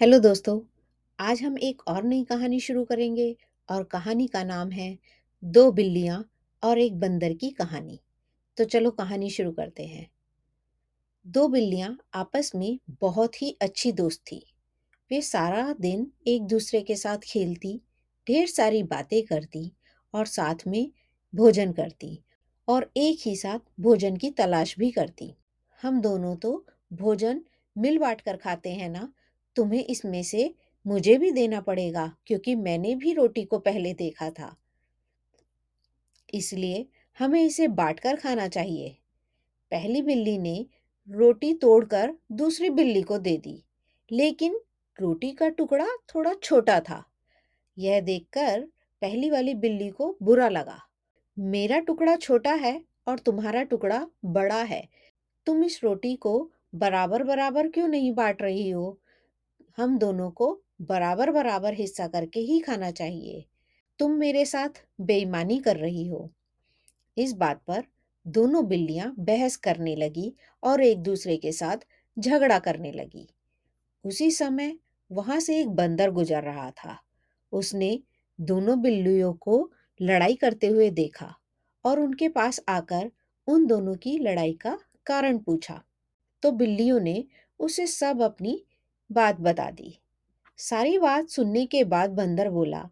Hello दोस्तों, आज हम एक और नई कहानी शुरू करेंगे और कहानी का नाम है दो बिल्लियाँ और एक बंदर की कहानी। तो चलो कहानी शुरू करते हैं। दो बिल्लियाँ आपस में बहुत ही अच्छी दोस्त थी। वे सारा दिन एक दूसरे के साथ खेलती, ढेर सारी बातें करती और साथ में भोजन करती और एक ही साथ भोजन की तलाश भी करती। हम दोनों तो भोजन मिल बांट कर खाते हैं ना? तुम्हें इसमें से मुझे भी देना पड़ेगा, क्योंकि मैंने भी रोटी को पहले देखा था। इसलिए हमें इसे बांट कर खाना चाहिए। पहली बिल्ली ने रोटी तोड़कर दूसरी बिल्ली को दे दी, लेकिन रोटी का टुकड़ा थोड़ा छोटा था। यह देखकर पहली वाली बिल्ली को बुरा लगा। मेरा टुकड़ा छोटा है और तुम्हारा टुकड़ा बड़ा है। तुम इस रोटी को बराबर बराबर क्यों नहीं बांट रही हो? हम दोनों को बराबर बराबर हिस्सा करके ही खाना चाहिए। तुम मेरे साथ बेईमानी कर रही हो। इस बात पर दोनों बिल्लियाँ बहस करने लगी और एक दूसरे के साथ झगड़ा करने लगी। उसी समय वहाँ से एक बंदर गुजर रहा था। उसने दोनों बिल्लियों को लड़ाई करते हुए देखा और उनके पास आकर उन दोनों की लड़ाई का कारण पूछा। तो बिल्लियों ने उसे सब अपनी बात बता दी। सारी बात सुनने के बाद बंदर बोला,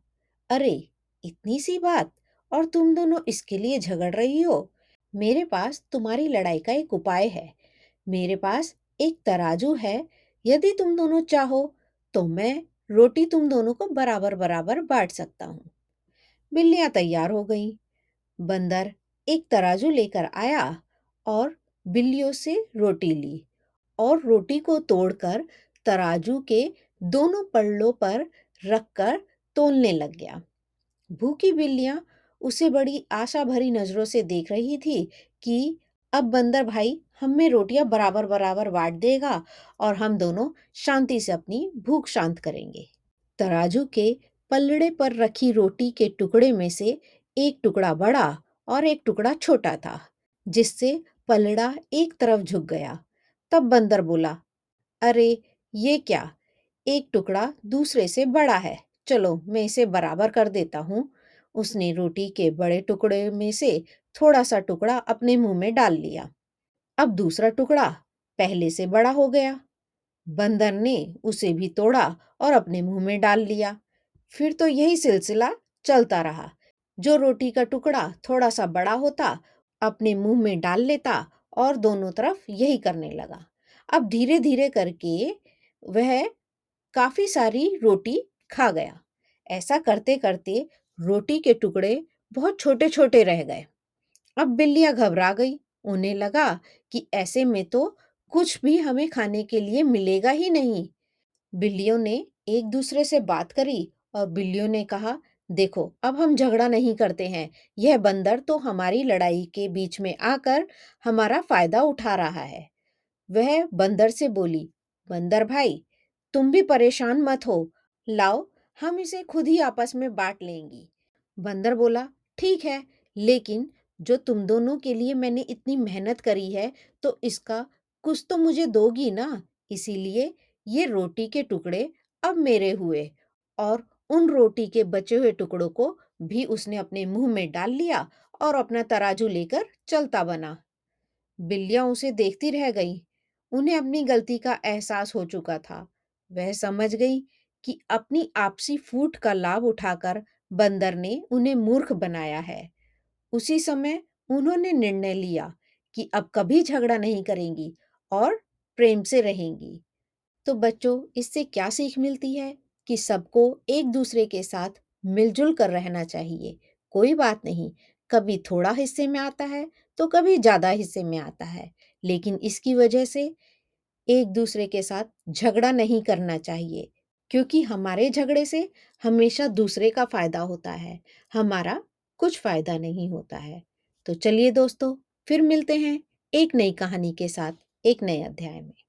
अरे, इतनी सी बात? और तुम दोनों इसके लिए झगड़ रही हो? मेरे पास तुम्हारी लड़ाई का एक उपाय है। मेरे पास एक तराजू है। यदि तुम दोनों चाहो तो मैं रोटी तुम दोनों को बराबर बराबर बांट सकता हूँ। बिल्लियाँ तैयार हो गईं। बंदर एक तराजू लेकर आया और बिल्लियों से रोटी ली और रोटी को तोड़कर तराजू के दोनों पल्लों पर रखकर तोलने लग गया। भूखी बिल्लियाँ उसे बड़ी आशा भरी नज़रों से देख रही थी कि अब बंदर भाई हम रोटियाँ बराबर बराबर बांट देगा और हम दोनों शांति से अपनी भूख शांत करेंगे। तराजू के पलड़े पर रखी रोटी के टुकड़े में से एक टुकड़ा बड़ा और एक टुकड़ा छोटा था, जिससे पलड़ा एक तरफ़ झुक गया। तब बंदर बोला, अरे ये क्या? एक टुकड़ा दूसरे से बड़ा है। चलो, मैं इसे बराबर कर देता हूँ। उसने रोटी के बड़े टुकड़े में से थोड़ा सा टुकड़ा अपने मुँह में डाल लिया। अब दूसरा टुकड़ा पहले से बड़ा हो गया। बंदर ने उसे भी तोड़ा और अपने मुँह में डाल लिया। फिर तो यही सिलसिला चलता रहा। जो रोटी का टुकड़ा थोड़ा सा बड़ा होता, अपने मुँह में डाल लेता और दोनों तरफ़ यही करने लगा। अब धीरे धीरे करके वह काफ़ी सारी रोटी खा गया। ऐसा करते करते रोटी के टुकड़े बहुत छोटे छोटे रह गए। अब बिल्लियाँ घबरा गई। उन्हें लगा कि ऐसे में तो कुछ भी हमें खाने के लिए मिलेगा ही नहीं। बिल्लियों ने एक दूसरे से बात करी और बिल्लियों ने कहा, देखो, अब हम झगड़ा नहीं करते हैं। यह बंदर तो हमारी लड़ाई के बीच में आकर हमारा फ़ायदा उठा रहा है। वह बंदर से बोली बंदर भाई, तुम भी परेशान मत हो। लाओ, हम इसे खुद ही आपस में बांट लेंगी। बंदर बोला, ठीक है, लेकिन जो तुम दोनों के लिए मैंने इतनी मेहनत करी है तो इसका कुछ तो मुझे दोगी ना? इसीलिए ये रोटी के टुकड़े अब मेरे हुए और उन रोटी के बचे हुए टुकड़ों को भी उसने अपने मुँह में डाल लिया और अपना तराजू लेकर चलता बना। बिल्लियाँ उसे देखती रह गई। उन्हें अपनी गलती का एहसास हो चुका था। वह समझ गई कि अपनी आपसी फूट का लाभ उठाकर बंदर ने उन्हें मूर्ख बनाया है। उसी समय उन्होंने निर्णय लिया कि अब कभी झगड़ा नहीं करेंगी और प्रेम से रहेंगी। तो बच्चों, इससे क्या सीख मिलती है कि सबको एक दूसरे के साथ मिलजुल कर रहना चाहिए। कोई बात नहीं, कभी थोड़ा हिस्से में आता है तो कभी ज़्यादा हिस्से में आता है। लेकिन इसकी वजह से एक दूसरे के साथ झगड़ा नहीं करना चाहिए, क्योंकि हमारे झगड़े से हमेशा दूसरे का फ़ायदा होता है, हमारा कुछ फ़ायदा नहीं होता है। तो चलिए दोस्तों, फिर मिलते हैं एक नई कहानी के साथ, एक नए अध्याय में।